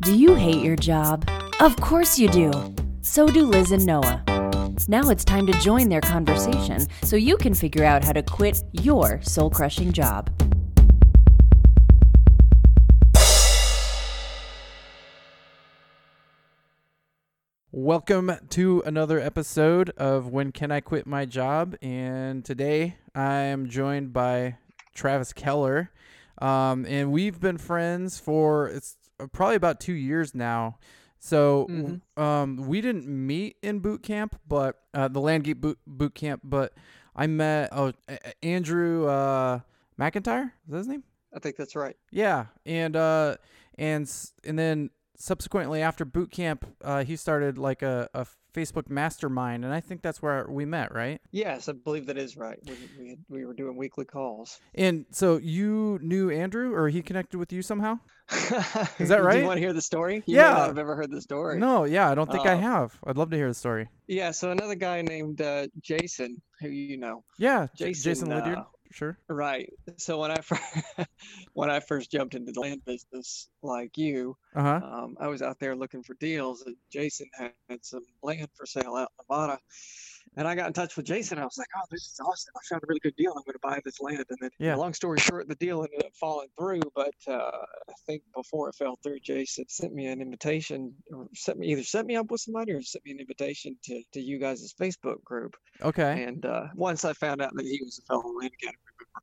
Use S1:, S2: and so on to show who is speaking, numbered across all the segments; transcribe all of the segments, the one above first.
S1: Do you hate your job? Of course you do. So do Liz and Noah. Now it's time to join their conversation so you can figure out how to quit your soul crushing job.
S2: Welcome to another episode of When Can I Quit My Job? And today I am joined by Travis Keller. Um, and we've been friends for it's probably about two years now. So
S3: Mhm.
S2: um, we didn't meet in boot camp, but uh, the Land Geek boot, boot camp, but I met oh, Andrew uh, McIntyre. Is that his name?
S3: I think that's right.
S2: Yeah, and uh, and and then subsequently after boot camp, uh, he started like a, a Facebook mastermind, and I think that's where we met, right?
S3: Yes, I believe that is right. We we, had, we were doing weekly calls.
S2: And so you knew Andrew, or he connected with you somehow?
S3: Is
S2: that
S3: Do
S2: right?
S3: you want to hear the story? You
S2: Yeah.
S3: have ever heard the story.
S2: No, yeah, I don't think I
S3: Oh.
S2: have. I'd love to hear the story.
S3: Yeah. So another guy named uh, Jason, who you know,
S2: Yeah,
S3: Jason,
S2: Jason Lydiard,
S3: uh,
S2: sure.
S3: right? So when I first when I first jumped into the land business, like you,
S2: Uh huh.
S3: um, I was out there looking for deals, and Jason had, had some land for sale out in Nevada. And I got in touch with Jason. I was like, "Oh, this is awesome! I found a really good deal. I'm going to buy this land." And then,
S2: Yeah.
S3: long story short, the deal ended up falling through. But uh, I think before it fell through, Jason sent me an invitation, or sent me either set me up with somebody or sent me an invitation to to you guys' Facebook group.
S2: Okay.
S3: And uh, once I found out that he was a fellow land academy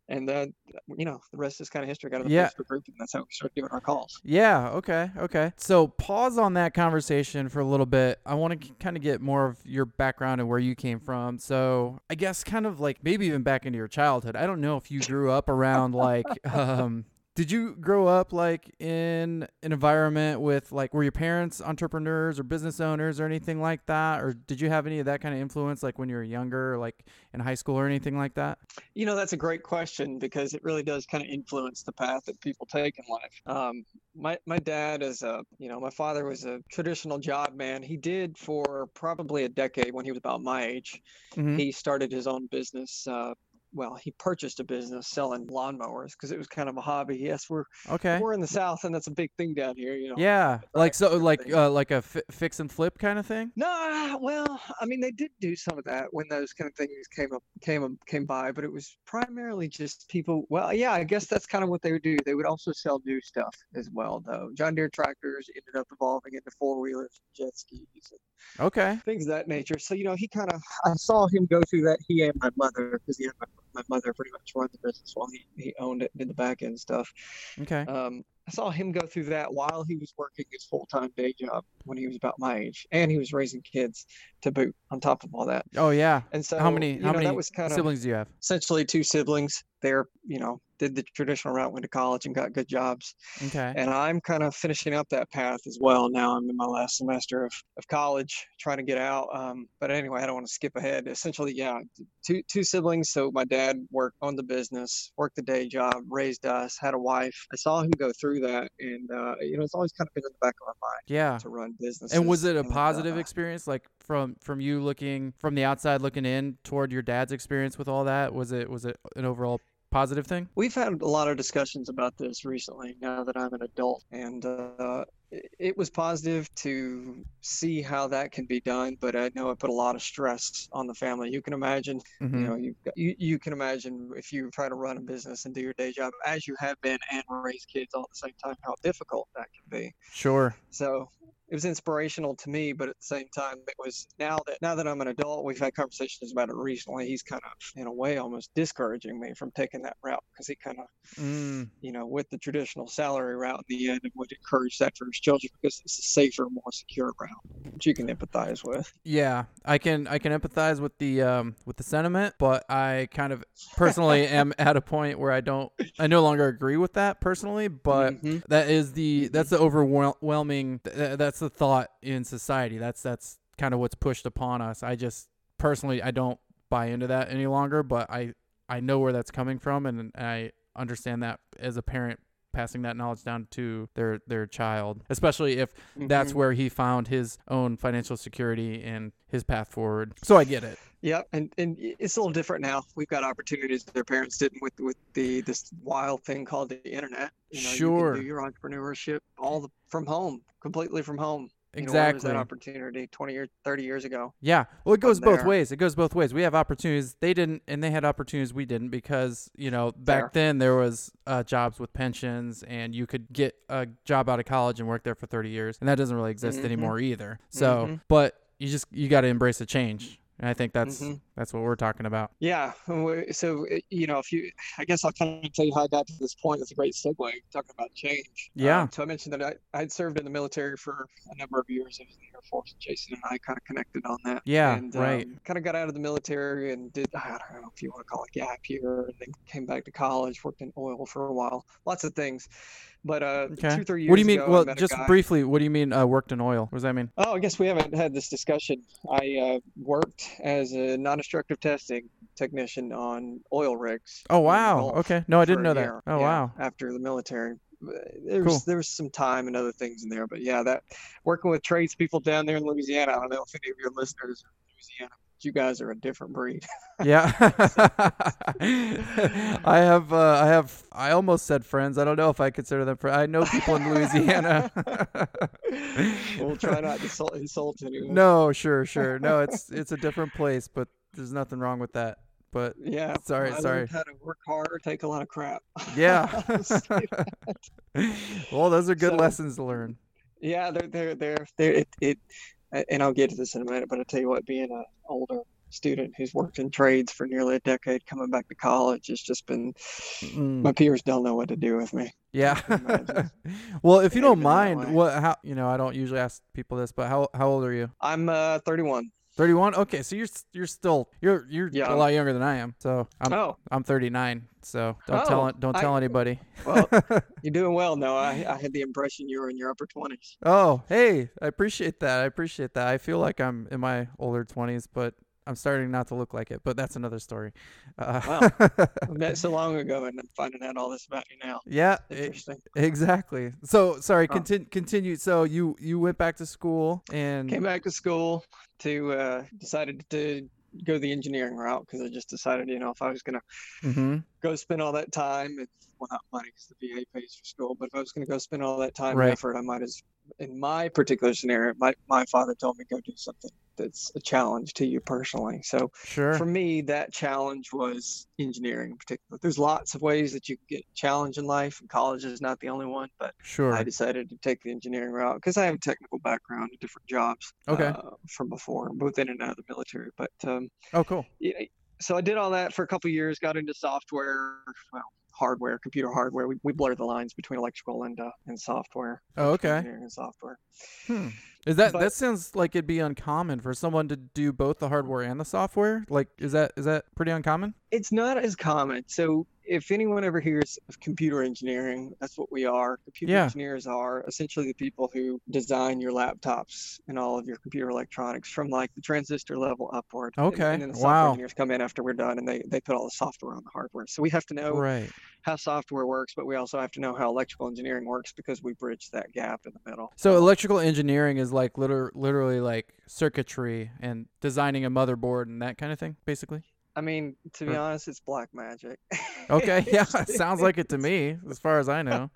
S3: and then you know the rest is kind of history. Got in the
S2: Yeah.
S3: Facebook group, and that's how we started doing our calls.
S2: Yeah, okay, okay. So pause on that conversation for a little bit. I want to kind of get more of your background and where you came from. So I guess kind of like maybe even back into your childhood. I don't know if you grew up around like um did you grow up like in an environment with like were your parents entrepreneurs or business owners or anything like that or did you have any of that kind of influence like when you were younger or like in high school or anything like that?
S3: You know, that's a great question because it really does kind of influence the path that people take in life. Um, my my dad is a, you know, my father was a traditional job man. He did for probably a decade when he was about my age.
S2: Mhm.
S3: He started his own business. Uh, well, he purchased a business selling lawnmowers because it was kind of a hobby. Yes, we're
S2: Okay.
S3: we're in the South, and that's a big thing down here. You know.
S2: Yeah, like so like uh, like a fix and flip kind of thing?
S3: No, well, I mean, they did do some of that when those kind of things came up, came up, came by, but it was primarily just people. Well, yeah, I guess that's kind of what they would do. They would also sell new stuff as well, though. John Deere tractors ended up evolving into four wheelers, jet skis, and
S2: Okay.
S3: things of that nature. So, you know, he kind of, I saw him go through that. He and my mother, because he had my, my mother pretty much run the business while he, he owned it, and did the back end stuff.
S2: Okay.
S3: Um, I saw him go through that while he was working his full time day job when he was about my age, and he was raising kids to boot on top of all that.
S2: Oh yeah.
S3: And so,
S2: how many how
S3: know,
S2: many
S3: that was kind of
S2: siblings do you have?
S3: essentially two siblings. They're, you know, did the traditional route, went to college and got good jobs.
S2: Okay.
S3: And I'm kind of finishing up that path as well. Now I'm in my last semester of, of college, trying to get out. Um, but anyway, I don't want to skip ahead. Essentially, yeah, two two siblings. So my dad worked on the business, worked the day job, raised us, had a wife. I saw him go through that, and uh, you know, it's always kind of been in the back of my mind
S2: Yeah.
S3: to run businesses.
S2: And was it a positive
S3: uh,
S2: experience like from from you looking from the outside looking in toward your dad's experience with all that? Was it was it an overall positive thing?
S3: We've had a lot of discussions about this recently now that I'm an adult, and uh, it, was positive to see how that can be done, but I know it put a lot of stress on the family. You can imagine,
S2: Mhm.
S3: you know, you, you you can imagine if you try to run a business and do your day job as you have been and raise kids all at the same time, how difficult that can be.
S2: Sure.
S3: So it was inspirational to me, but at the same time, it was now that now that I'm an adult, we've had conversations about it recently. He's kind of, in a way, almost discouraging me from taking that route because he kind of
S2: Mm,
S3: you know, with the traditional salary route in the end would encourage that for his children because it's a safer, more secure route, which you can empathize with.
S2: yeah, I can I can empathize with the um with the sentiment, but I kind of personally am at a point where I don't I no longer agree with that personally, but
S3: Mhm.
S2: that is the that's the overwhelming th- that's the thought in society. That's that's kind of what's pushed upon us. I just personally I don't buy into that any longer, but I I know where that's coming from and I understand that as a parent passing that knowledge down to their their child, especially if that's
S3: Mhm.
S2: where he found his own financial security and his path forward. So I get it.
S3: Yep, and and it's a little different now. We've got opportunities that their parents didn't with with the this wild thing called the internet. You know,
S2: Sure.
S3: you can do your entrepreneurship all the, from home, completely from home. You know,
S2: Exactly.
S3: that opportunity 20 or 30 years ago?
S2: Yeah. Well, it goes both
S3: there.
S2: ways. It goes both ways. We have opportunities they didn't, and they had opportunities we didn't because you know back
S3: Fair.
S2: then there was uh, jobs with pensions, and you could get a job out of college and work there for 30 years, and that doesn't really exist
S3: Mhm.
S2: anymore either. So,
S3: Mhm.
S2: but you just you got to embrace the change, and I think that's
S3: Mhm.
S2: That's what we're talking about.
S3: Yeah. So, uh, you know, if you, I guess I'll kind of tell you how I got to this point. It's a great segue talking about change.
S2: Yeah.
S3: Um, so I mentioned that I, I had served in the military for a number of years. I was in the Air Force. Jason and I kind of connected on that.
S2: Yeah,
S3: and,
S2: right.
S3: Um, kind of got out of the military and did, I don't know if you want to call it gap year, and then came back to college, worked in oil for a while, lots of things. But uh,
S2: Okay.
S3: two, three years
S2: What do you mean?
S3: ago,
S2: well, just briefly, what do you mean uh, worked in oil? What does that mean?
S3: Oh, I guess we haven't had this discussion. I uh, worked as a non-destructive testing technician on oil rigs.
S2: Oh wow. Okay. No, I didn't know that.
S3: year,
S2: Oh
S3: yeah,
S2: wow.
S3: After the military, Uh, there
S2: Cool.
S3: was there was some time and other things in there, but yeah, that working with tradespeople down there in Louisiana. I don't know if any of your listeners are in Louisiana. You guys are a different breed.
S2: Yeah. I have uh, I have I almost said friends. I don't know if I consider them friends. I know people in Louisiana.
S3: we'll try not to insult, insult anyone.
S2: no, sure, sure. No, it's it's a different place, but there's nothing wrong with that. But
S3: Yeah.
S2: Sorry,
S3: I
S2: sorry.
S3: how to work hard or take a lot of crap.
S2: yeah. Well, those are good
S3: So-
S2: lessons to learn.
S3: Yeah, they're they're they're they're it, it and I'll get to this in a minute, but I'll tell you what, being an older student who's worked in trades for nearly a decade, coming back to college, it's just been
S2: Mm,
S3: my peers don't know what to do with me.
S2: yeah. well, if you don't
S3: ain't been that
S2: mind, what how you know, I don't usually ask people this, but how how old are you?
S3: I'm uh 31.
S2: 31? Okay, so you're you're still you're you're a lot younger than I am. So I'm
S3: Oh,
S2: I'm 39, so don't oh, tell
S3: Oh,
S2: it- don't
S3: I-
S2: tell anybody.
S3: well, you're doing well. No, I I had the impression you were in your upper 20s.
S2: oh, hey, I appreciate that. I appreciate that. I feel like I'm in my older 20s, but I'm starting not to look like it. But that's another story. Uh,
S3: We met so long ago, and I'm finding out all this about you now.
S2: yeah,
S3: Interesting.
S2: exactly. So sorry, continue. Continue. So you you went back to school and
S3: Came back to school to uh, decided to go the engineering route because I just decided, you know, if I was gonna
S2: hmm
S3: go spend all that time and well not money because the VA pays for school, but if I was going to go spend all that time
S2: Right.
S3: and effort, I might as in my particular scenario, my, my father told me go do something that's a challenge to you personally. So
S2: sure.
S3: for me, that challenge was engineering in particular. There's lots of ways that you can get challenged in life, and college is not the only one, but
S2: sure.
S3: I decided to take the engineering route because I have a technical background in different jobs
S2: Okay.
S3: uh, from before, both in and out of the military. But um,
S2: oh, cool.
S3: yeah, so I did all that for a couple years, got into software, well, hardware, computer hardware. We, we blur the lines between electrical and uh, and software.
S2: Oh, okay.
S3: Engineering and software.
S2: Hmm. Is that
S3: But-
S2: that sounds like it'd be uncommon for someone to do both the hardware and the software? Like, is that is that pretty uncommon?
S3: It's not as common. So if anyone ever hears of computer engineering, that's what we are. Computer
S2: Yeah.
S3: engineers are essentially the people who design your laptops and all of your computer electronics from like the transistor level upward. And-
S2: Okay.
S3: And, then the software
S2: Wow.
S3: engineers come in after we're done and they, they put all the software on the hardware. So we have to know
S2: Right.
S3: how software works, but we also have to know how electrical engineering works because we bridge that gap in the middle.
S2: So electrical engineering is like liter- literally like circuitry and designing a motherboard and that kind of thing, basically.
S3: I mean, to be honest, it's black magic.
S2: Okay. Yeah. Sounds like it to me, as far as I know.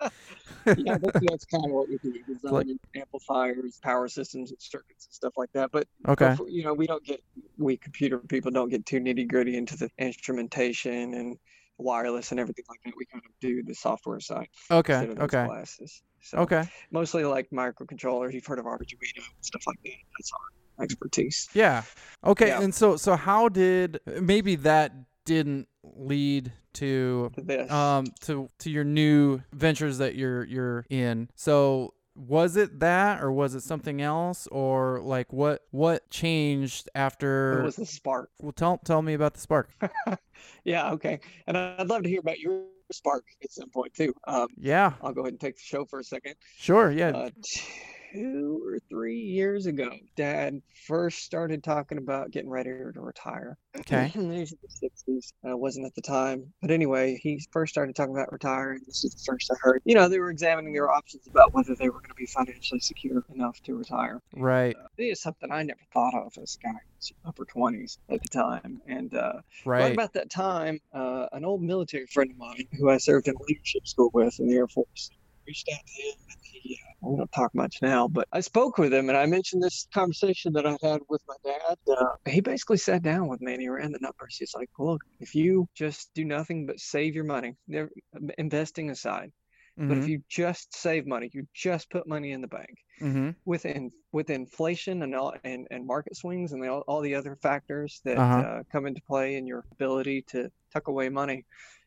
S3: yeah, that's, that's kind of what we do: designing
S2: Like-
S3: amplifiers, power systems, and circuits and stuff like that. But
S2: Okay.
S3: before- you know, we don't get we computer people don't get too nitty gritty into the instrumentation and wireless and everything like that. We kind of do the software side
S2: Okay.
S3: instead of those
S2: Okay.
S3: classes. So
S2: Okay.
S3: mostly like microcontrollers. You've heard of Arduino and stuff like that. That's our expertise.
S2: Yeah. Okay.
S3: Yeah.
S2: And so so how did maybe that didn't lead to
S3: this.
S2: um to to your new ventures that you're you're in. So was it that or was it something else or like what what changed
S3: it
S2: after
S3: was the spark.
S2: well tell tell me about the spark.
S3: Yeah, okay. And I'd love to hear about your spark at some point too. Um,
S2: Yeah.
S3: I'll go ahead and take the show for a second.
S2: Sure. Yeah.
S3: Uh, t- two or three years ago, Dad first started talking about getting ready to retire.
S2: Okay.
S3: He's in the 60s. I wasn't at the time. But anyway, he first started talking about retiring. This is the first I heard. You know, they were examining their options about whether they were going to be financially secure enough to retire.
S2: Right.
S3: Uh, it is something I never thought of as a guy in his upper 20s at the time. And uh, right.
S2: Right.
S3: about that time, uh, an old military friend of mine who I served in leadership school with in the Air Force reached out to him and he uh, we don't talk much now but i spoke with him and i mentioned this conversation that i had with my dad uh, he basically sat down with me and he ran the numbers he's like look if you just do nothing but save your money never, investing aside but if
S2: Mhm.
S3: you just save money you just put money in the bank
S2: Mhm.
S3: with in, with inflation and all and, and market swings and the, all, all the other factors that
S2: Uh-huh.
S3: uh, come into play in your ability to tuck away money,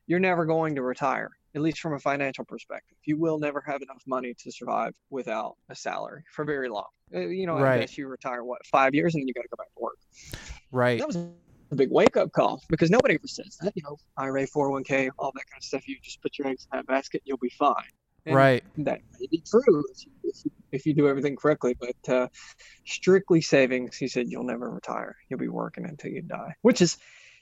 S3: you're never going to retire. At least from a financial perspective, you will never have enough money to survive without a salary for very long. Uh, you know,
S2: Right.
S3: I guess you retire what five years and then you got to go back to work.
S2: Right.
S3: That was a big wake up call because nobody ever says that. You know, IRA, 401k, all that kind of stuff. You just put your eggs in that basket, you'll be fine. And
S2: Right.
S3: that may be true if you, if you, if you do everything correctly, but uh, strictly savings, he said you'll never retire. You'll be working until you die, which is,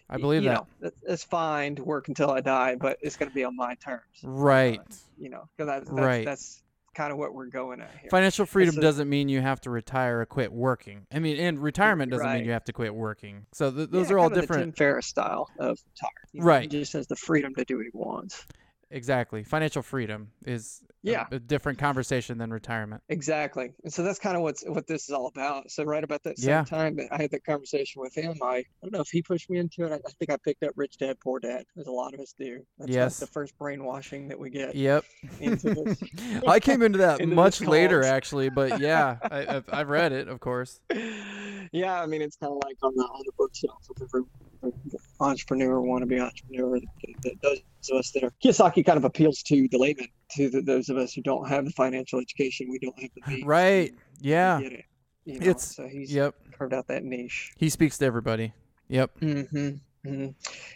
S2: I believe
S3: you
S2: that.
S3: know, that's fine to work until I die, but it's going to be on my terms.
S2: Right.
S3: Uh, you know, 'cause that's, that's,
S2: Right.
S3: that's kind of what we're going at here.
S2: Financial freedom
S3: a-
S2: doesn't mean you have to retire or quit working. I mean, and retirement doesn't mean you have to quit working. So th- those
S3: Yeah,
S2: are all
S3: of the
S2: different.
S3: Tim Ferriss style of retire. You know,
S2: Right.
S3: He just has the freedom to do what he wants.
S2: Exactly. Financial freedom is a-
S3: Yeah.
S2: a, different conversation than retirement.
S3: Exactly. And so that's kind of what's what this is all about. So right about that same
S2: Yeah.
S3: time that I had that conversation with him, I, I don't know if he pushed me into it. I, I think I picked up Rich Dad Poor Dad, as a lot of us do. That's like
S2: Yes.
S3: the first brainwashing that we get.
S2: Yep.
S3: Into this-
S2: I came into that
S3: into
S2: much later, actually, but yeah, I, I've, I've read it, of course.
S3: yeah, I mean it's kind of like on the on the bookshelf of every entrepreneur, wannabe entrepreneur. Those of us that are Kiyosaki kind of appeals to the layman, to the, those of us who don't have the financial education, we don't have the means.
S2: Right. Yeah.
S3: It. You know,
S2: It's-
S3: so he's
S2: Yep.
S3: carved out that niche.
S2: He speaks to everybody. Yep.
S3: Mm-hmm. Mm-hmm.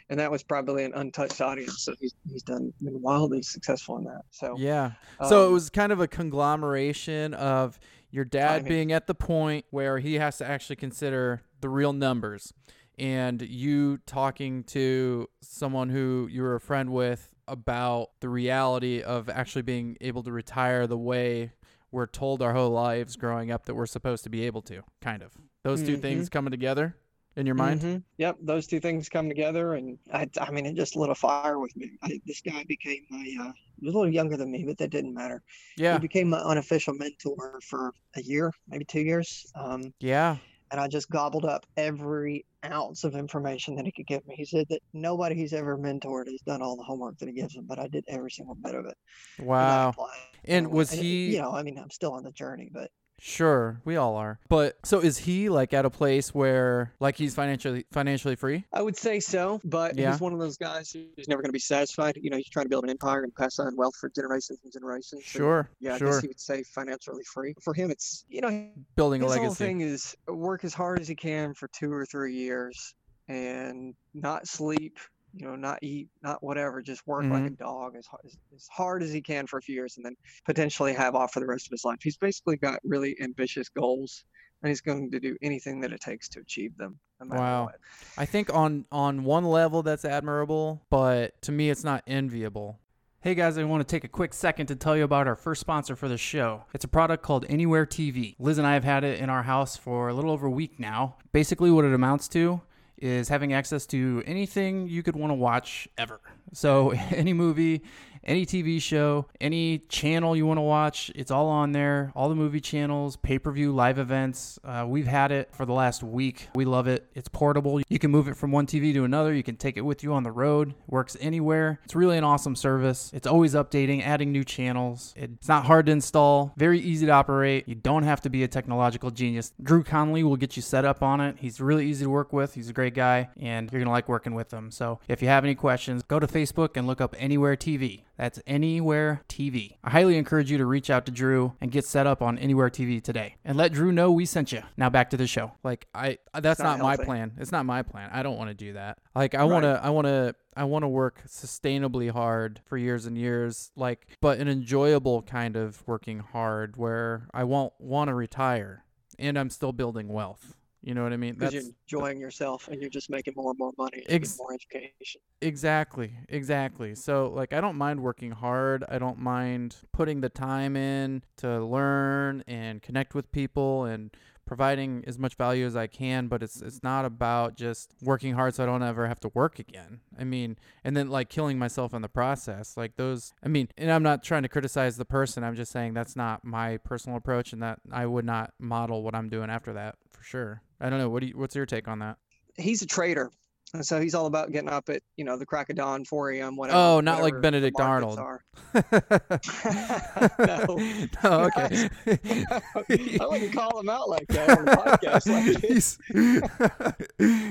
S3: And that was probably an untouched audience, so he's he's done been wildly successful in that. So
S2: Yeah. So it
S3: um,
S2: was kind of a conglomeration of your dad being at the point where he has to actually consider the real numbers and you talking to someone who you were a friend with about the reality of actually being able to retire the way we're told our whole lives growing up that we're supposed to be able to, kind of. Those 2
S3: Mhm.
S2: things coming together in your mind?
S3: mhm. Yep, those two things come together, and I, I mean, it just lit a fire with me. I, this guy became my, uh, he was a little younger than me, but that didn't matter.
S2: Yeah.
S3: He became my unofficial mentor for a year, maybe two years. Um,
S2: Yeah.
S3: And I just gobbled up every ounce of information that he could give me. He said that nobody he's ever mentored has done all the homework that he gives them, but I did every single bit of it.
S2: Wow.
S3: it
S2: And was
S3: it-
S2: he
S3: you know, I mean, I'm still on the journey, but
S2: Sure, we all are. But so is he like at a place where like he's financially financially free?
S3: I would say so. But
S2: Yeah.
S3: he's one of those guys who's never going to be satisfied. You know, he's trying to build an empire and pass on wealth for generations and generations. and,
S2: Sure.
S3: yeah, I guess he would say financially free. For him, it's you know
S2: Building a
S3: his whole thing is work as hard as he can for two or three years and not sleep. You know, not eat, not whatever, just work like a
S2: Mm-hmm.
S3: dog as hard, as, as hard as he can for a few years and then potentially have off for the rest of his life. He's basically got really ambitious goals and he's going to do anything that it takes to achieve them. No
S2: Wow.
S3: what.
S2: I think on on one level that's admirable, but to me it's not enviable.
S4: Hey guys, I want to take a quick second to tell you about our first sponsor for the show. It's a product called Anywhere TV. Liz and I have had it in our house for a little over a week now. Basically, what it amounts to is having access to anything you could want to watch ever. So, any movie, any TV show, any channel you want to watch, it's all on there. All the movie channels, pay per view, live events. Uh, we've had it for the last week. We love it. It's portable. You can move it from one TV to another. You can take it with you on the road. It works anywhere. It's really an awesome service. It's always updating, adding new channels. It's not hard to install, very easy to operate. You don't have to be a technological genius. Drew Conley will get you set up on it. He's really easy to work with. He's a great guy, and you're going to like working with him. So if you have any questions, go to Facebook Facebook and look up Anywhere TV. That's Anywhere TV. I highly encourage you to reach out to Drew and get set up on Anywhere TV today, and let Drew know we sent you. Now back to the show.
S2: Like I, that's
S3: not
S2: not, my plan. It's not my plan. I don't want to do that. Like I want to, I want to, I want to work sustainably hard for years and years. Like, but an enjoyable kind of working hard where I won't want to retire and I'm still building wealth. You know what I mean?
S3: because you're enjoying yourself and you're just making more and more money
S2: Ex-
S3: more education.
S2: Exactly, exactly. So like I don't mind working hard. I don't mind putting the time in to learn and connect with people and providing as much value as I can, but it's it's not about just working hard so I don't ever have to work again. I mean, and then like killing myself in the process. Like those I mean, and I'm not trying to criticize the person. I'm just saying that's not my personal approach and that I would not model what I'm doing after that for sure. I don't know. What do you, what's your take on that?
S3: He's a trader. And so he's all about getting up at, you know, the crack of dawn, 4 a.m., whatever.
S2: Oh, not like
S3: whatever
S2: Benedict Arnold.
S3: No.
S2: no, okay.
S3: I wouldn't call him out like that on the podcast. Like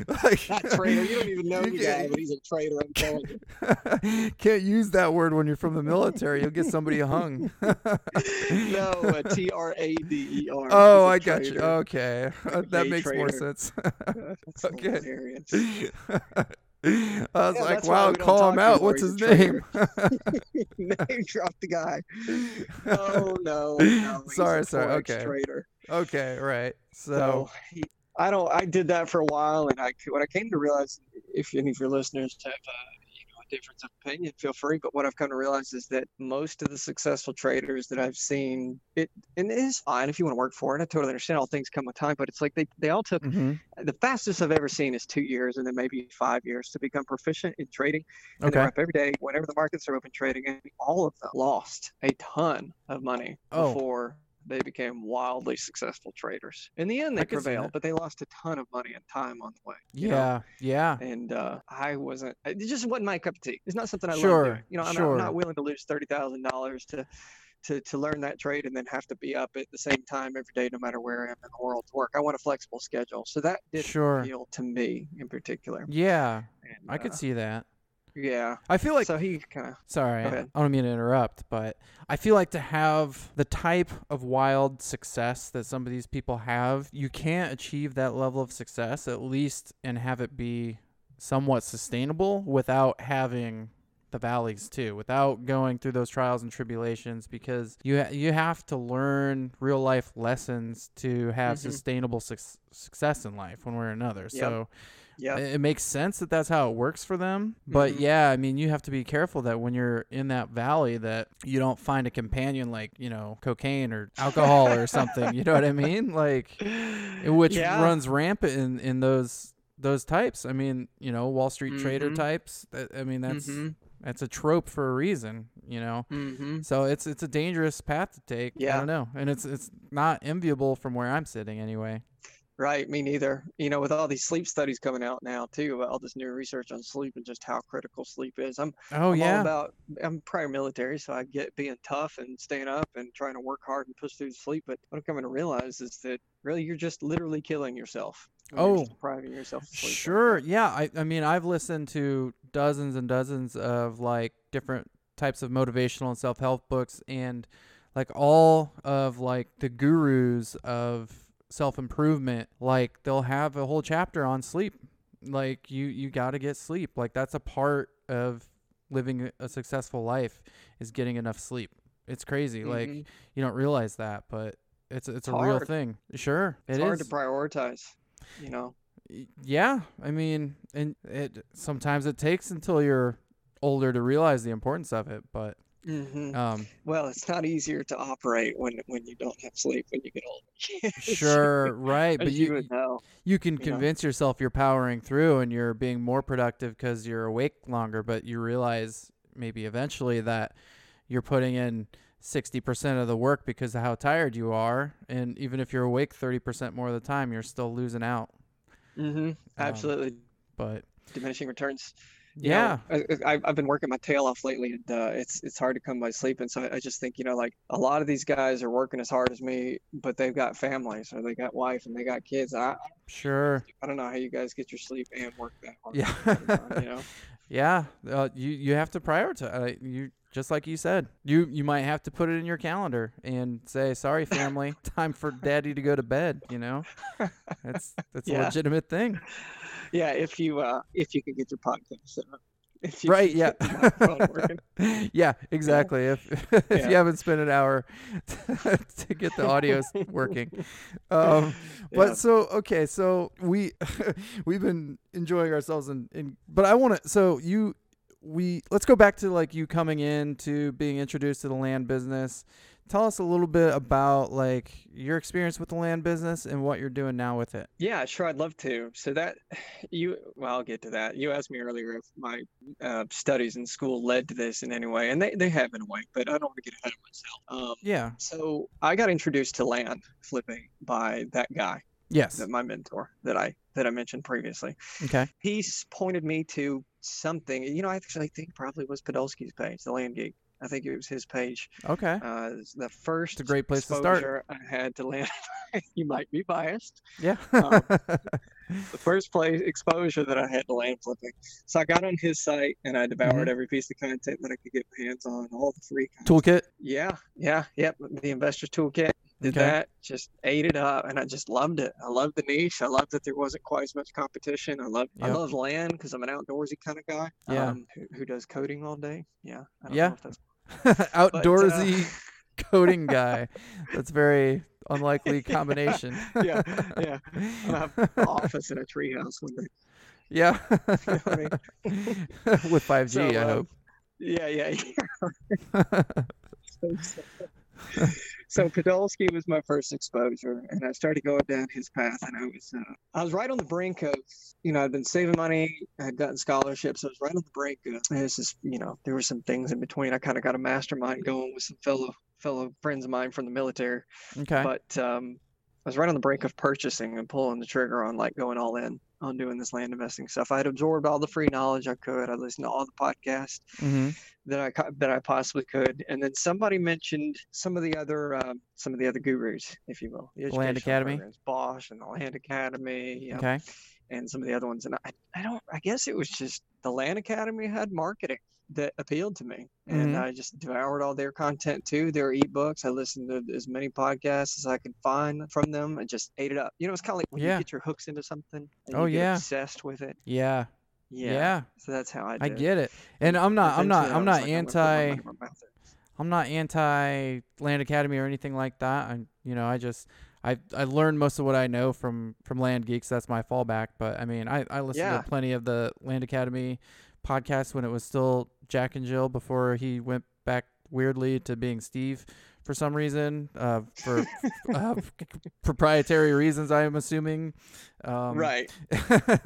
S2: like,
S3: Not trader. You don't even know
S2: You
S3: the guy, but he's a traitor. I'm telling you.
S2: Can't use that word when you're from the military. You'll get somebody hung.
S3: No, T R A D E R.
S2: Oh, I got you.
S3: trader.
S2: Okay, that makes more sense. Okay.
S3: hilarious.
S2: I was
S3: Yeah,
S2: like, wow, call him out. What's his name?
S3: Name drop the guy. Oh no, no.
S2: Sorry, sorry, okay.
S3: Trader.
S2: okay, right.
S3: So
S2: So,
S3: he, I don't. I did that for a while, and I when I came to realize, if any of your listeners have uh, you know a difference of opinion, feel free. But what I've come to realize is that most of the successful traders that I've seen, it and it is fine if you want to work for it. I totally understand all things come with time, but it's like they they all took
S2: mhm,
S3: the fastest I've ever seen is two years, and then maybe five years to become proficient in trading. And
S2: okay.
S3: they're up every day, whenever the markets are open trading, and all of them lost a ton of money
S2: Oh.
S3: before they became wildly successful traders. In the end, they
S2: I could see
S3: prevailed, but they lost a ton of money and time on the way. you know?
S2: Yeah, yeah.
S3: And uh, I wasn't. It just wasn't my cup of tea. It's not something I
S2: Sure,
S3: love. You know, I'm, not. I'm not willing to lose thirty thousand dollars to. To, to learn that trade and then have to be up at the same time every day, no matter where I am in the world to work. I want a flexible schedule. So that did
S2: Sure.
S3: appeal to me in particular.
S2: Yeah,
S3: And,
S2: I could
S3: uh,
S2: see that.
S3: Yeah.
S2: I feel like
S3: so he kind of
S2: Sorry,
S3: Go
S2: I
S3: ahead.
S2: I don't mean to interrupt, but I feel like to have the type of wild success that some of these people have, you can't achieve that level of success at least and have it be somewhat sustainable without having the valleys too, without going through those trials and tribulations because you ha- you have to learn real life lessons to have
S3: Mhm.
S2: sustainable suc success in life one way or another. So
S3: yeah.
S2: it it makes sense that that's how it works for them but
S3: Mhm.
S2: yeah i mean you have to be careful that when you're in that valley that you don't find a companion like you know cocaine or alcohol or something you know what i mean like which
S3: Yeah.
S2: runs rampant in in those those types i mean you know wall street trader
S3: Mhm.
S2: types i mean that's
S3: Mhm.
S2: That's a trope for a reason you know
S3: Mm-hmm.
S2: so it's it's a dangerous path to take
S3: Yeah, i
S2: don't know and it's it's not enviable from where i'm sitting anyway
S3: Right, me neither. You know, with all these sleep studies coming out now too, about all this new research on sleep and just how critical sleep is. I'm,
S2: oh
S3: I'm
S2: yeah
S3: all about. I'm prior military, so I get being tough and staying up and trying to work hard and push through the sleep. But what I'm coming to realize is that really you're just literally killing yourself.
S2: Oh.
S3: depriving yourself like
S2: Sure. Yeah. I, I mean, I've listened to dozens and dozens of like different types of motivational and self help books, and like all of like the gurus of self improvement, like they'll have a whole chapter on sleep. Like you, you got to get sleep. Like that's a part of living a- successful life is getting enough sleep. It's crazy. Like
S3: Mhm.
S2: you don't realize that, but it's it's a
S3: It's
S2: real thing. Sure,
S3: it's
S2: it
S3: hard
S2: is.
S3: to prioritize. You know.
S2: Yeah, I mean, and it sometimes it takes until you're older to realize the importance of it, but
S3: hmm
S2: um
S3: Well, it's not easier to operate when when you don't have sleep when you get older.
S2: sure, right, but
S3: you
S2: you
S3: know.
S2: you can
S3: you know.
S2: convince yourself you're powering through and you're being more productive cuz you're awake longer, but you realize maybe eventually that you're putting in 60% of the work because of how tired you are, and even if you're awake 30% more of the time, you're still losing out.
S3: Mm-hmm. Absolutely.
S2: But
S3: Diminishing returns. you
S2: yeah,
S3: know, I, I've been working my tail off lately, and uh, it's it's hard to come by sleep. And so I, I just think, you know, like a lot of these guys are working as hard as me, but they've got families or they got wife and they got kids. I
S2: sure.
S3: I don't know how you guys get your sleep and work that hard.
S2: Yeah.
S3: at the same time, you know.
S2: Yeah, uh, you you have to prioritize. Uh, you just like you said, you you might have to put it in your calendar and say, "Sorry, family, time for daddy to go to bed." You know, that's that's a legitimate thing,
S3: Yeah, if you uh if you can get your podcast set up.
S2: Right? Yeah,
S3: get the microphone working.
S2: yeah, exactly. If if
S3: Yeah.
S2: you haven't spent an hour to get the audio working, um, but
S3: Yeah.
S2: so okay, so we we've been enjoying ourselves, and but I want to. So you we let's go back to like you coming in to being introduced to the land business. Tell us a little bit about like your experience with the land business and what you're doing now with it.
S3: Yeah, sure, I'd love to. So that you, well, I'll get to that. You asked me earlier if my uh, studies in school led to this in any way, and they, they have in a way, but I don't want to get ahead of myself. Um,
S2: Yeah.
S3: so I got introduced to land flipping by that guy,
S2: Yes.
S3: that my mentor that I that I mentioned previously.
S2: Okay.
S3: He pointed me to something. You know, I actually think probably was Podolsky's page, the Land Geek. I think it was his page.
S2: Okay.
S3: Uh, the first
S2: a great place to start.
S3: I had to land. you might be biased.
S2: Yeah.
S3: Um, the first place exposure that I had to land flipping. So I got on his site and I devoured
S2: Mhm.
S3: every piece of content that I could get my hands on, all the free content.
S2: Toolkit.
S3: Yeah, yeah, yep. The Investor's Toolkit did
S2: Okay.
S3: that, just ate it up, and I just loved it. I loved the niche. I loved that there wasn't quite as much competition. I love I love land because I'm an outdoorsy kind of guy.
S2: Yeah.
S3: Um, who, who does coding all day? Yeah. I don't
S2: Yeah.
S3: Know if that's,
S2: Outdoorsy coding guy. That's very unlikely combination.
S3: yeah, yeah. An office in a treehouse one day.
S2: yeah.
S3: know what I
S2: With 5G,
S3: So,
S2: I
S3: uh,
S2: hope.
S3: Yeah, yeah, yeah. so, so, so Podolsky was my first exposure, and I started going down his path, and I was uh, I was right on the brink of you know I'd been saving money, I had gotten scholarships, I was right on the brink of and this is you know there were some things in between. I kind of got a mastermind going with some fellow fellow friends of mine from the military,
S2: okay.
S3: but um, I was right on the brink of purchasing and pulling the trigger on like going all in on doing this land investing stuff. I had absorbed all the free knowledge I could. I listened to all the podcasts
S2: hmm
S3: that I that I possibly could. And then somebody mentioned some of the other um, some of the other gurus, if you will, the
S2: Land Academy?
S3: programs, Bosch and the Land Academy, yeah,
S2: Okay.
S3: And some of the other ones. And I, I don't, I guess it was just the Land Academy had marketing that appealed to me, and
S2: Mhm.
S3: I just devoured all their content too, their ebooks. I listened to as many podcasts as I could find from them, and just ate it up. You know, it's kind of like when
S2: Yeah.
S3: you get your hooks into something, and
S2: Oh,
S3: you get
S2: yeah.
S3: obsessed with it.
S2: Yeah.
S3: Yeah.
S2: Yeah.
S3: So that's how I.
S2: I get it. And I'm not I'm not I'm not
S3: like, I'm gonna put my
S2: anti
S3: money where my mouth is.
S2: I'm not anti Land Academy or anything like that. I you know, I just I I learned most of what I know from from Land Geeks. That's my fallback. But I mean, I I listened
S3: Yeah.
S2: to plenty of the Land Academy podcast when it was still Jack and Jill before he went back weirdly to being Steve for some reason uh, for uh, proprietary reasons. I am assuming. Um,
S3: right.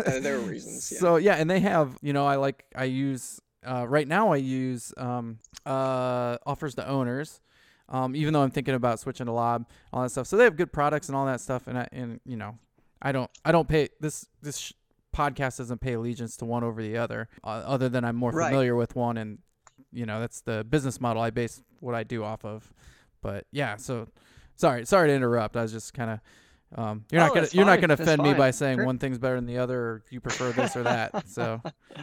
S3: Uh, there are reasons, yeah.
S2: So yeah, and they have you know I like I use uh, right now I use um, uh, offers to owners. Um, even though I'm thinking about switching to Lob, all that stuff. So they have good products and all that stuff. And I, and you know, I don't I don't pay this this sh- podcast doesn't pay allegiance to one over the other. Uh, other than I'm more
S3: Right.
S2: familiar with one, and you know that's the business model I base what I do off of. But yeah, so sorry sorry to interrupt. I was just kind of um, you're not
S3: Oh,
S2: gonna you're not gonna offend me by saying
S3: Sure.
S2: one thing's better than the other, or you prefer this or that. So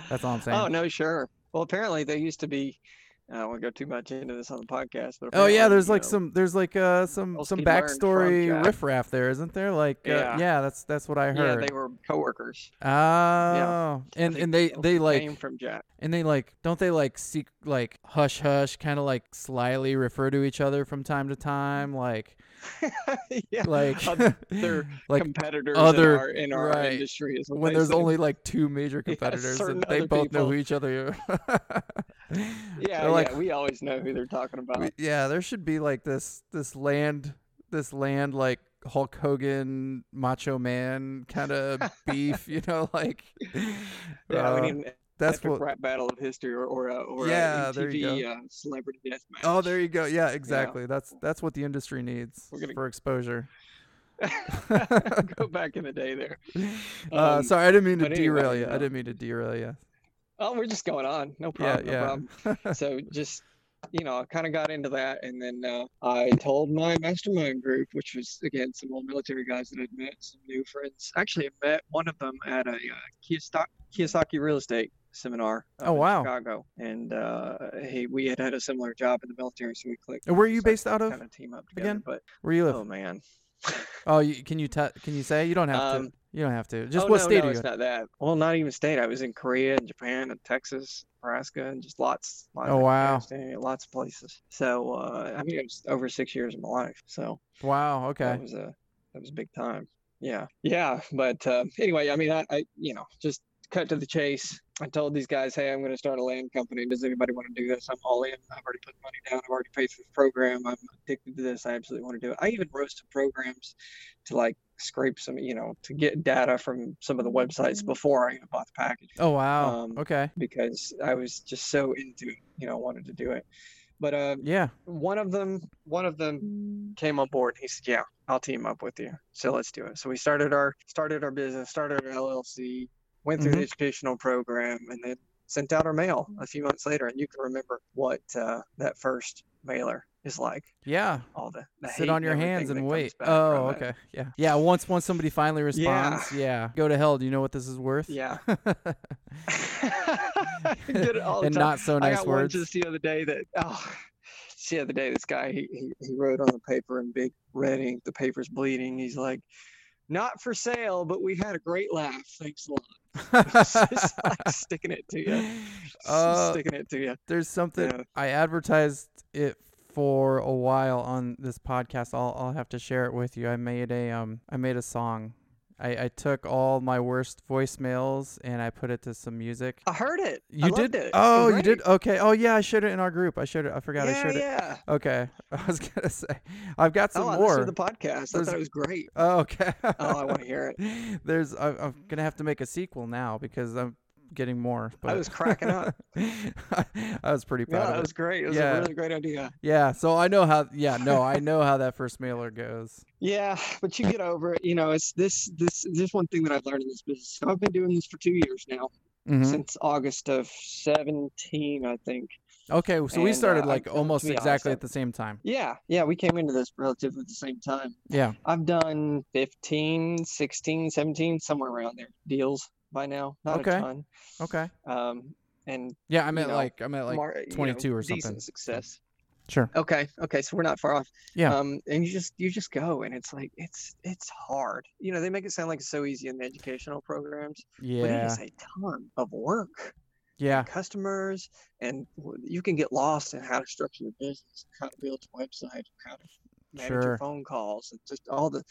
S2: that's all I'm saying.
S3: Oh no, sure. Well, apparently there used to be. I don't want to go too much into this on the podcast, but
S2: Oh yeah, there's like
S3: know,
S2: some there's like uh some some
S3: he learned from
S2: backstory riffraff there, isn't there? Like uh,
S3: Yeah.
S2: yeah, that's that's what I heard.
S3: Yeah, they were coworkers.
S2: oh,
S3: I
S2: and and they they like
S3: came from Jack.
S2: and they like don't they like seek like hush hush kind of like slyly refer to each other from time to time like
S3: yeah,
S2: like
S3: other they're
S2: like
S3: competitors
S2: other-
S3: in our, in our
S2: right.
S3: industry. Is
S2: when there's
S3: say.
S2: only like two major competitors
S3: certain
S2: and they both know who each other
S3: yeah,
S2: They're
S3: yeah,
S2: like,
S3: we always know who they're talking about.
S2: Yeah, there should be like this this land this land like Hulk Hogan Macho Man kind of beef, you know, like
S3: yeah,
S2: uh,
S3: we need an
S2: that's
S3: epic
S2: what
S3: rap battle of history or or, uh, or
S2: Yeah,
S3: a
S2: there you
S3: MTV uh, celebrity death match.
S2: Oh, there you go. Yeah, exactly. That's that's what the industry needs
S3: gonna-
S2: for exposure.
S3: go back in the day there.
S2: uh,
S3: Um,
S2: sorry, I didn't mean to
S3: anyway,
S2: derail you. I
S3: uh,
S2: didn't mean to derail you.
S3: Oh, we're just going on. No
S2: Yeah,
S3: problem. No
S2: yeah.
S3: problem. so just you know, I kind of got into that, and then uh, I told my mastermind group, which was again some old military guys that I'd met, some new friends. Actually, I met one of them at a uh, Kiyosaki, Kiyosaki Real Estate seminar.
S2: Oh, wow.
S3: Chicago, and uh, he we had had a similar job in the military, so we clicked.
S2: And where are you based out of
S3: Kind of team up together,
S2: again?
S3: but
S2: Where you live?
S3: oh man.
S2: Oh, you, can you te- can you say? You don't have
S3: Um,
S2: to. You don't have to. Just
S3: oh,
S2: what
S3: no,
S2: state
S3: no,
S2: are you
S3: it's
S2: in?
S3: not that. Well, not even state. I was in Korea and Japan and Texas, Nebraska, and just lots. lots
S2: Oh,
S3: of
S2: wow.
S3: Lots of places. So uh, I mean, it was over six years of my life. So
S2: Wow. Okay.
S3: that was a that was a big time. Yeah, yeah. But uh, anyway, I mean, I, I you know just cut to the chase. I told these guys, hey, I'm going to start a land company. Does anybody want to do this? I'm all in. I've already put money down. I've already paid for the program. I'm addicted to this. I absolutely want to do it. I even wrote some programs to like scrape some, you know, to get data from some of the websites before I even bought the package
S2: Oh wow.
S3: um,
S2: okay.
S3: because I was just so into it, you know, wanted to do it. But uh,
S2: Yeah.
S3: one of them one of them came on board he said yeah i'll team up with you so let's do it so we started our started our business started our llc went through
S2: Mhm.
S3: the educational program and then sent out our mail a few months later and you can remember what uh, that first mailer is like
S2: Yeah.
S3: all the, the
S2: Sit on your
S3: everything
S2: hands and wait. Oh,
S3: it.
S2: okay. Yeah. Yeah. Once once somebody finally responds, yeah. Go to hell. Do you know what this is worth?
S3: yeah Get it all the
S2: and not so nice I
S3: got one
S2: words.
S3: just the other day that oh just the other day this guy he, he he wrote on the paper in big red ink the paper's bleeding he's like not for sale but we had a great laugh thanks a lot just like sticking it to you
S2: Uh,
S3: sticking it to you
S2: There's something
S3: Yeah.
S2: I advertised it for a while on this podcast. I'll I'll have to share it with you. I made a um I made a song. I, I took all my worst voicemails and I put it to some music.
S3: i heard it
S2: You
S3: I
S2: did?
S3: it.
S2: Oh, you did? Okay. Oh yeah, I showed it in our group. I showed it. I forgot I
S3: yeah
S2: showed it.
S3: yeah
S2: Okay. I was gonna say I've got oh, some
S3: oh I
S2: more.
S3: to the podcast i thought it was great
S2: Oh, okay.
S3: oh i want to hear it
S2: There's I, I'm gonna have to make a sequel now because I'm getting more. But
S3: i was cracking up
S2: I was pretty proud
S3: yeah
S2: of
S3: it
S2: it.
S3: was great it was
S2: Yeah.
S3: a really great idea
S2: Yeah, so I know how. Yeah, no, I know how that first mailer goes.
S3: Yeah, but you get over it. You know, it's this this this one thing that I've learned in this business. So I've been doing this for two years now,
S2: hmm
S3: since August of seventeen, I think.
S2: Okay, so we started
S3: uh,
S2: like
S3: I-
S2: almost
S3: be honest,
S2: exactly at the same time.
S3: Yeah, yeah, we came into this relatively at the same time.
S2: Yeah.
S3: I've done 15, 16, 17, somewhere around there deals by now. Not
S2: Okay.
S3: a ton.
S2: Okay.
S3: Um, and
S2: Yeah, I meant
S3: know,
S2: like I meant like
S3: mar- you know,
S2: 22 or something.
S3: decent success.
S2: Sure.
S3: Okay, okay, so we're not far off.
S2: Yeah.
S3: Um, and you just you just go, and it's like it's it's hard. You know, they make it sound like it's so easy in the educational programs, but it
S2: Yeah.
S3: is a ton of work.
S2: Yeah.
S3: Customers, and you can get lost in how to structure your business, how to build a website, how to manage
S2: Sure.
S3: your phone calls, and just all the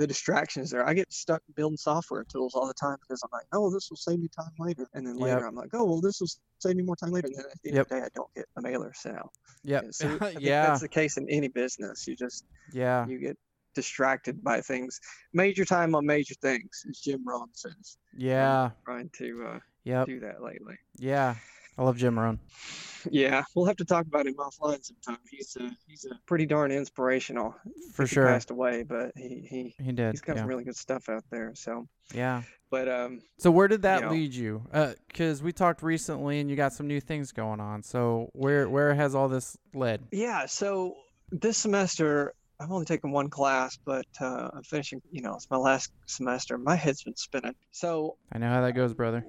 S3: the distractions there. I get stuck building software tools all the time because I'm like, oh, this will save me time later, and then later
S2: Yep.
S3: I'm like, oh, well, this will save me more time later, and then at the end
S2: Yep.
S3: of the day, I don't get a mailer sent out.
S2: Yep.
S3: So
S2: yeah.
S3: that's the case in any business. You just
S2: Yeah.
S3: you get distracted by things. Major time on major things, as Jim Rohn says.
S2: Yeah.
S3: Trying to uh,
S2: Yep.
S3: do that lately.
S2: Yeah. I love Jim Rohn.
S3: Yeah, we'll have to talk about him offline sometime. He's a, he's a pretty darn inspirational.
S2: For
S3: He
S2: sure.
S3: passed away, but he he
S2: He did.
S3: he's got
S2: Yeah.
S3: some really good stuff out there. So,
S2: yeah.
S3: but um,
S2: So where did that
S3: know.
S2: lead you? Because we talked recently, and you got some new things going on. So where where has all this led?
S3: yeah. So this semester. I've only taken one class, but uh, I'm finishing. You know, it's my last semester. My head's been spinning. So
S2: I know how that goes, brother.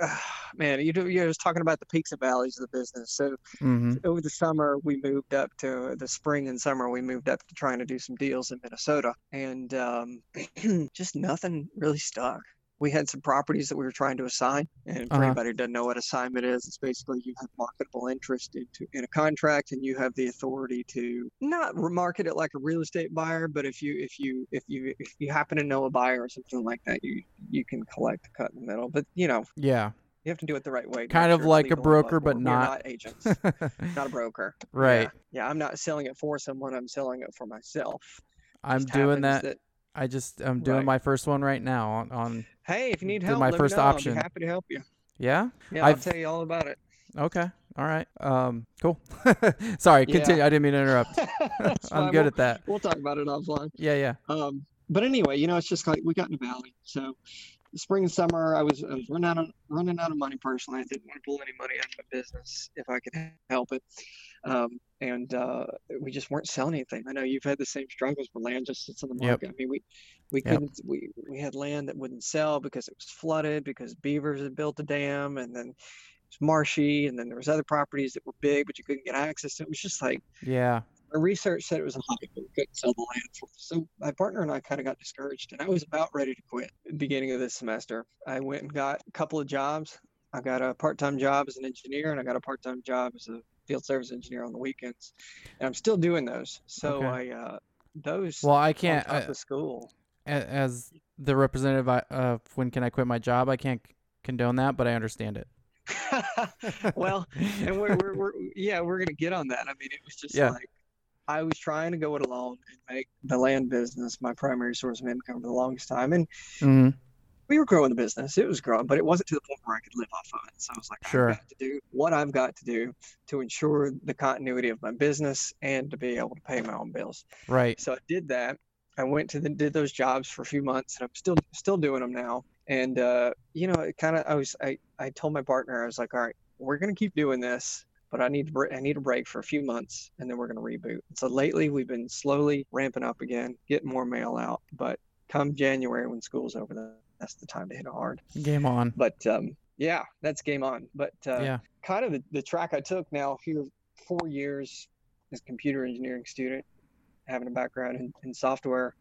S3: man, you do, you're just talking about the peaks and valleys of the business. So
S2: Mm-hmm.
S3: over the summer, we moved up to the spring and summer. We moved up to trying to do some deals in Minnesota, and um, just nothing really stuck. We had some properties that we were trying to assign, and for
S2: Uh-huh.
S3: anybody who doesn't know what assignment is, it's basically you have marketable interest into in a contract, and you have the authority to not market it like a real estate buyer, but if you if you if you if you happen to know a buyer or something like that, you you can collect a cut in the middle. But you know,
S2: Yeah.
S3: you have to do it the right way.
S2: Kind of
S3: sure
S2: like a broker, but not-
S3: not agents, not a broker.
S2: right.
S3: Yeah. Yeah, I'm not selling it for someone. I'm selling it for myself.
S2: I'm doing
S3: happens
S2: that. I just I'm doing
S3: Right.
S2: my first one right now on, on
S3: Hey, if you need help,
S2: my first
S3: know. I'll
S2: option.
S3: be happy to help you.
S2: yeah.
S3: Yeah,
S2: I've-
S3: I'll tell you all about it.
S2: Okay. All right. Um. Cool. Sorry.
S3: Yeah.
S2: Continue. I didn't mean to interrupt. I'm good
S3: we'll,
S2: at that.
S3: We'll talk about it offline.
S2: Yeah. Yeah.
S3: Um, but anyway, you know, it's just like we got in the valley. So, spring and summer, I was, I was running out of running out of money personally. I didn't want to pull any money out of my business if I could help it. Um, and uh, we just weren't selling anything. I know you've had the same struggles where land just sits on the
S2: Yep.
S3: market. I mean, we we
S2: Yep.
S3: couldn't we we had land that wouldn't sell because it was flooded because beavers had built a dam, and then it was marshy, and then there was other properties that were big, but you couldn't get access to. It was just like
S2: Yeah.
S3: our research said it was a hype, but we couldn't sell the land for. So my partner and I kind of got discouraged, and I was about ready to quit at the beginning of this semester. I went and got a couple of jobs. I got a part-time job as an engineer, and I got a part-time job as a field service engineer on the weekends, and I'm still doing those. So
S2: Okay.
S3: I uh, those
S2: Well, I can't.
S3: top
S2: I,
S3: of school.
S2: as the representative I- of when can I quit my job, I can't condone that, but I understand it.
S3: well, and we're, we're, we're yeah we're gonna get on that i mean it was just
S2: Yeah.
S3: like i was trying to go it alone and make the land business my primary source of income for the longest time and
S2: hmm
S3: we were growing the business it was growing but it wasn't to the point where i could live off of it so i was like
S2: Sure.
S3: i've got to do what i've got to do to ensure the continuity of my business and to be able to pay my own bills
S2: Right.
S3: so I did that. I went to the did those jobs for a few months, and I'm still still doing them now. And uh, you know, it kind of I was I I told my partner I was like, all right, we're gonna keep doing this, but I need to I need a break for a few months, and then we're gonna reboot. And so lately we've been slowly ramping up again, getting more mail out. But come January when school's over, then that's the time to hit it hard.
S2: Game on.
S3: But um, yeah, that's game on. But uh,
S2: yeah.
S3: kind of the, the track I took now here four years as computer engineering student, having a background in, in software,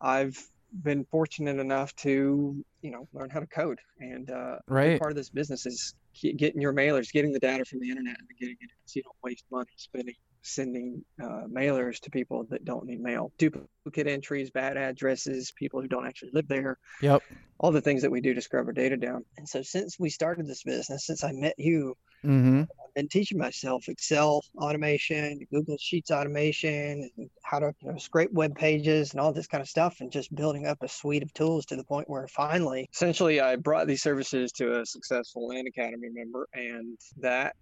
S3: I've been fortunate enough to, you know, learn how to code. And uh,
S2: Right.
S3: part of this business is getting your mailers, getting the data from the internet and getting it so you don't waste money spending sending uh, mailers to people that don't need mail. Duplicate entries, bad addresses, people who don't actually live there
S2: Yep.
S3: all the things that we do to scrub our data down. And so since we started this business, since I met you,
S2: hmm
S3: I've been teaching myself Excel automation, Google Sheets automation, and how to you know, scrape web pages and all this kind of stuff, and just building up a suite of tools to the point where finally, essentially, I brought these services to a successful Land Academy member, and that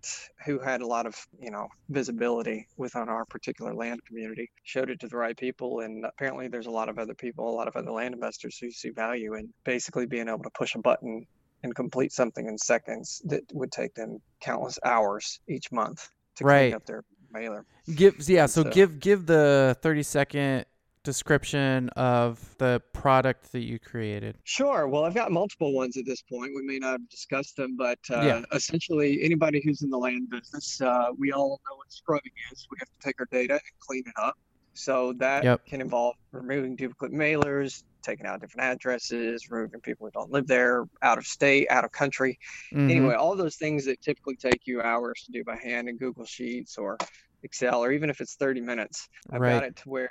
S3: who had a lot of you know visibility within our particular land community showed it to the right people, and apparently, there's a lot of other people, a lot of other land investors who see value in basically being able to push a button and complete something in seconds that would take them countless hours each month to
S2: Right.
S3: clean up their mailer.
S2: Give yeah. So
S3: So-
S2: give give the thirty second description of the product that you created.
S3: Sure. Well, I've got multiple ones at this point. We may not have discussed them, but uh,
S2: Yeah.
S3: essentially, anybody who's in the land business, uh, we all know what scrubbing is. We have to take our data and clean it up. So that
S2: Yep.
S3: can involve removing duplicate mailers, taking out different addresses, removing people who don't live there, out of state, out of country.
S2: Mhm.
S3: anyway all those things that typically take you hours to do by hand in google sheets or excel or even if it's 30 minutes i've
S2: Right.
S3: got it to where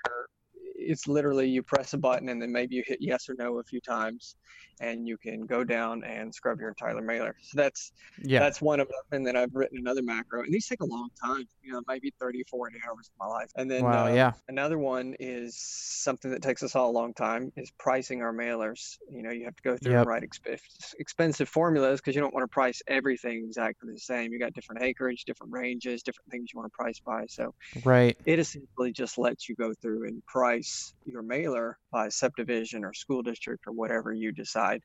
S3: it's literally you press a button and then maybe you hit yes or no a few times and you can go down and scrub your entire mailer so that's
S2: Yeah.
S3: that's one of them and then i've written another macro and these take a long time you know maybe 30 40 hours of my life and then
S2: Wow,
S3: uh,
S2: yeah.
S3: another one is something that takes us all a long time is pricing our mailers you know you have to go through
S2: Yep.
S3: and write exp- expensive formulas because you don't want to price everything exactly the same you got different acreage different ranges different things you want to price by so
S2: Right.
S3: it essentially just lets you go through and price your mailer by subdivision or school district or whatever you decide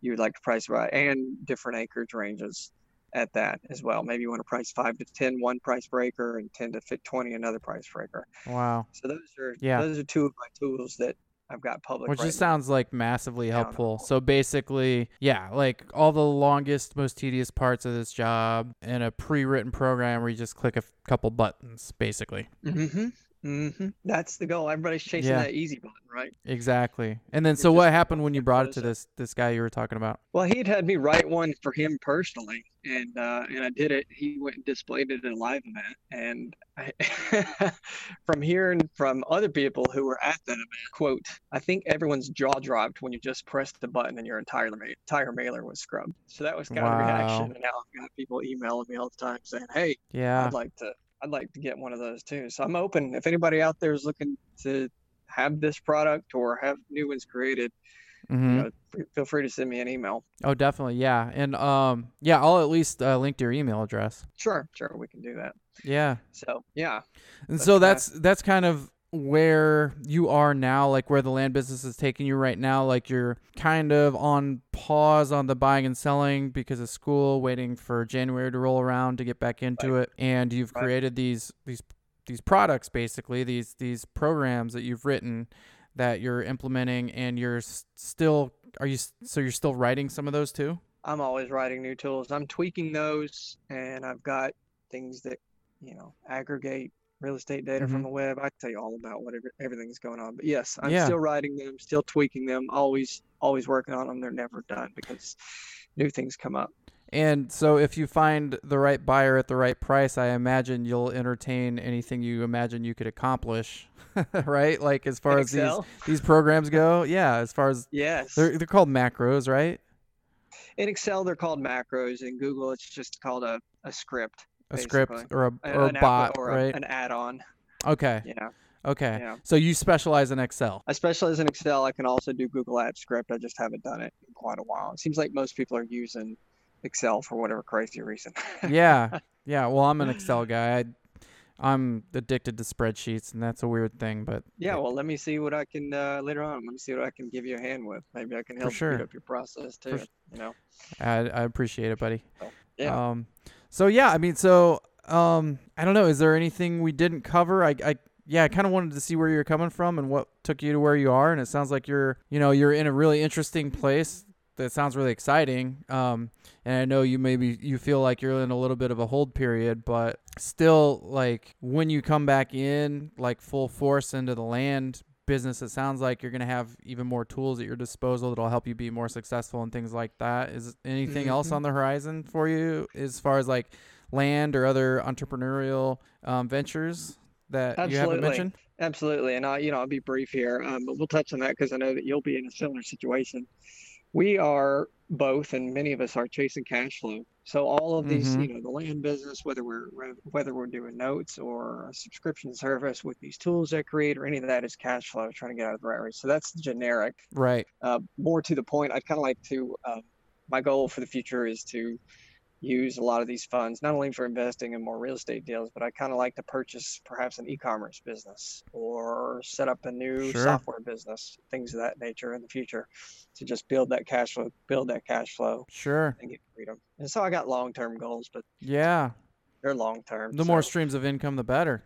S3: you would like to price by and different acreage ranges at that as well maybe you want to price 5 to 10 one price breaker and 10 to fit 20 another price breaker
S2: Wow.
S3: so those are
S2: Yeah.
S3: those are two of my tools that i've got public
S2: Which
S3: right
S2: just
S3: now.
S2: sounds like massively helpful. So basically, yeah, like all the longest, most tedious parts of this job in a pre-written program where you just click a f- couple buttons, basically.
S3: Mm-hmm. Mm-hmm. That's the goal. Everybody's chasing
S2: Yeah.
S3: that easy button, right?
S2: Exactly. And then, so what happened when you brought it to this this guy you were talking about?
S3: Well, he'd had me write one for him personally, and uh, and I did it. He went and displayed it at a live event, and I, from hearing from other people who were at that event, quote, I think everyone's jaw dropped when you just pressed the button and your entire ma- entire mailer was scrubbed. So that was kind of the reaction, and now I've got people emailing me all the time saying, "Hey,
S2: Yeah.
S3: I'd like to I'd like to get one of those too. So I'm open if anybody out there is looking to have this product or have new ones created,
S2: hmm
S3: you know, feel free to send me an email.
S2: Oh, definitely. Yeah. And um, yeah, I'll at least uh, link to your email address.
S3: Sure, sure, we can do that.
S2: Yeah.
S3: So yeah,
S2: And so that's that's kind of where you are now, like where the land business is taking you right now. Like you're kind of on pause on the buying and selling because of school, waiting for January to roll around to get back into it. And you've
S3: Right.
S2: created these these these products basically these these programs that you've written that you're implementing and you're still are you so you're still writing some of those too
S3: I'm always writing new tools. I'm tweaking those, and I've got things that you know aggregate real estate data from
S2: Mhm.
S3: the web. I tell you all about whatever everything's going on. But yes, I'm
S2: Yeah.
S3: still writing them, still tweaking them, always always working on them. They're never done because new things come up.
S2: and so if you find the right buyer at the right price i imagine you'll entertain anything you imagine you could accomplish right like as far as these these programs go yeah as far as
S3: Yes.
S2: they're, they're called macros right
S3: In Excel, they're called macros. In Google, it's just called a, a script,
S2: a script or a, or a
S3: an
S2: bot
S3: or a-
S2: right
S3: an add-on.
S2: okay
S3: Yeah.
S2: okay
S3: Yeah.
S2: so you specialize in excel
S3: I specialize in Excel. I can also do Google Apps Script. I just haven't done it in quite a while. It seems like most people are using Excel for whatever crazy reason.
S2: yeah yeah well i'm an excel guy I, i'm addicted to spreadsheets and that's a weird thing but
S3: Yeah, well, let me see what I can uh, later on. Let me see what I can give you a hand with. Maybe I can help
S2: sure.
S3: speed up your process too.
S2: sh-
S3: You know.
S2: I, I appreciate it, buddy.
S3: Yeah.
S2: Um, so yeah, I mean, so um, I don't know. Is there anything we didn't cover? I, I yeah, I kind of wanted to see where you're coming from and what took you to where you are. And it sounds like you're, you know, you're in a really interesting place. That sounds really exciting. Um, and I know you maybe you feel like you're in a little bit of a hold period, but still, like when you come back in, like full force into the land business, it sounds like you're gonna have even more tools at your disposal that'll help you be more successful and things like that. Is anything else
S3: Mhm.
S2: on the horizon for you as far as like land or other entrepreneurial um, ventures that you haven't
S3: Absolutely.
S2: mentioned?
S3: Absolutely, and I, you know, I'll be brief here, um, but we'll touch on that because I know that you'll be in a similar situation. We are both, and many of us are chasing cash flow. So all of these,
S2: Mhm.
S3: you know, the land business, whether we're whether we're doing notes or a subscription service with these tools I create, or any of that is cash flow, trying to get out of the rat race. So that's generic.
S2: Right.
S3: Uh, more to the point, I'd kind of like to. Um, my goal for the future is to use a lot of these funds not only for investing in more real estate deals, but I kind of like to purchase perhaps an e-commerce business or set up a new
S2: Sure.
S3: software business, things of that nature in the future, to just build that cash flow, build that cash flow,
S2: Sure.
S3: and get freedom. And so I got long-term goals, but
S2: Yeah.
S3: they're long-term.
S2: The more streams of income, the better.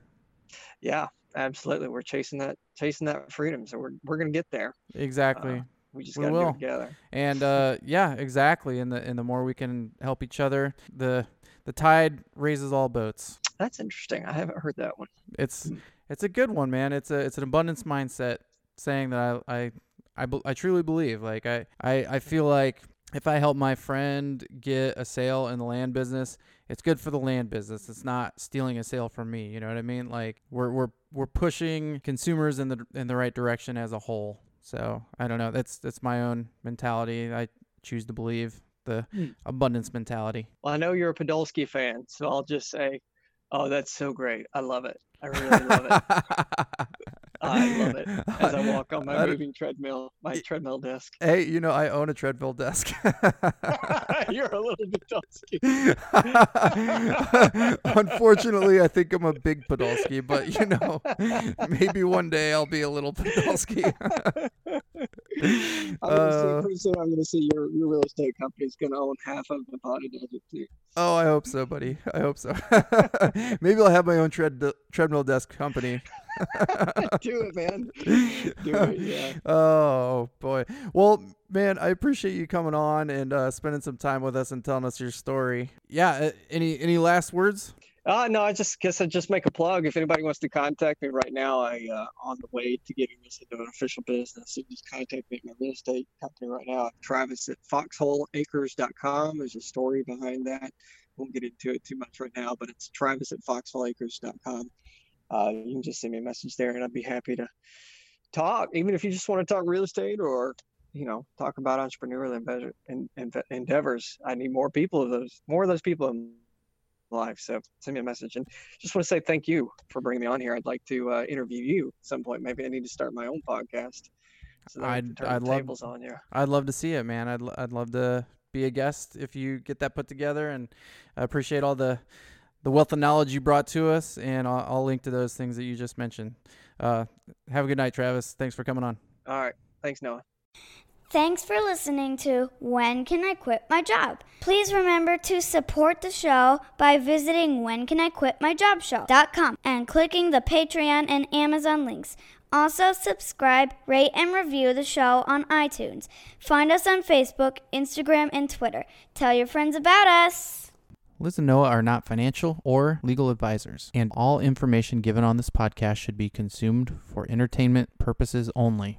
S3: yeah, absolutely, we're chasing that, chasing that freedom. So we're we're gonna get there.
S2: Exactly.
S3: Uh, We just got to do it together.
S2: and uh, yeah, exactly. And the and the more we can help each other, the the tide raises all boats.
S3: That's interesting. I haven't heard that one.
S2: It's
S3: Mm.
S2: it's a good one, man. It's a it's an abundance mindset saying that I I I, I truly believe. Like I, I I feel like if I help my friend get a sale in the land business, it's good for the land business. It's not stealing a sale from me. You know what I mean? Like we're we're we're pushing consumers in the in the right direction as a whole. So I don't know. That's that's my own mentality. I choose to believe the
S3: Mm.
S2: abundance mentality.
S3: Well, I know you're a Podolsky fan, so I'll just say, oh, that's so great. I love it. I really love it. I love it. As I walk on my moving treadmill, my treadmill desk.
S2: Hey, you know, I own a treadmill desk.
S3: you're a little Podolsky.
S2: Unfortunately, I think I'm a big Podolsky, but you know, maybe one day I'll be a little Podolsky.
S3: I'm gonna
S2: Uh,
S3: pretty soon I'm going to see your, your real estate company's going to own half of the body does it too.
S2: oh, I hope so, buddy. I hope so. maybe I'll have my own tread treadmill desk company.
S3: Do it, man. Do it, yeah.
S2: Oh boy. Well, man, I appreciate you coming on and uh, spending some time with us and telling us your story. Yeah. Any any last words?
S3: Uh, no, I just guess I'd just make a plug. If anybody wants to contact me right now, I uh, on the way to getting this into an official business. So just contact me at my real estate company right now. Travis at foxholeacres.com. There's a story behind that. Won't get into it too much right now, but it's Travis at foxholeacres.com. Uh, you can just send me a message there, and I'd be happy to talk. Even if you just want to talk real estate or you know talk about entrepreneurial endeavors, I need more people of those, more of those people in life. So send me a message and just want to say thank you for bringing me on here. I'd like to uh, interview you at some point. Maybe I need to start my own podcast. So that I can
S2: I'd- I'd love-
S3: tables on you.
S2: I'd love to see it, man. I'd I'd love to be a guest if you get that put together, and I appreciate all the the wealth of knowledge you brought to us, and I'll, I'll link to those things that you just mentioned. Uh, have a good night, Travis. Thanks for coming on.
S3: All right. Thanks, Noah.
S5: Thanks for listening to When Can I Quit My Job? Please remember to support the show by visiting whencaniquitmyjobshow.com and clicking the Patreon and Amazon links. Also, subscribe, rate, and review the show on iTunes. Find us on Facebook, Instagram, and Twitter. Tell your friends about us.
S2: Liz and Noah are not financial or legal advisors, and all information given on this podcast should be consumed for entertainment purposes only.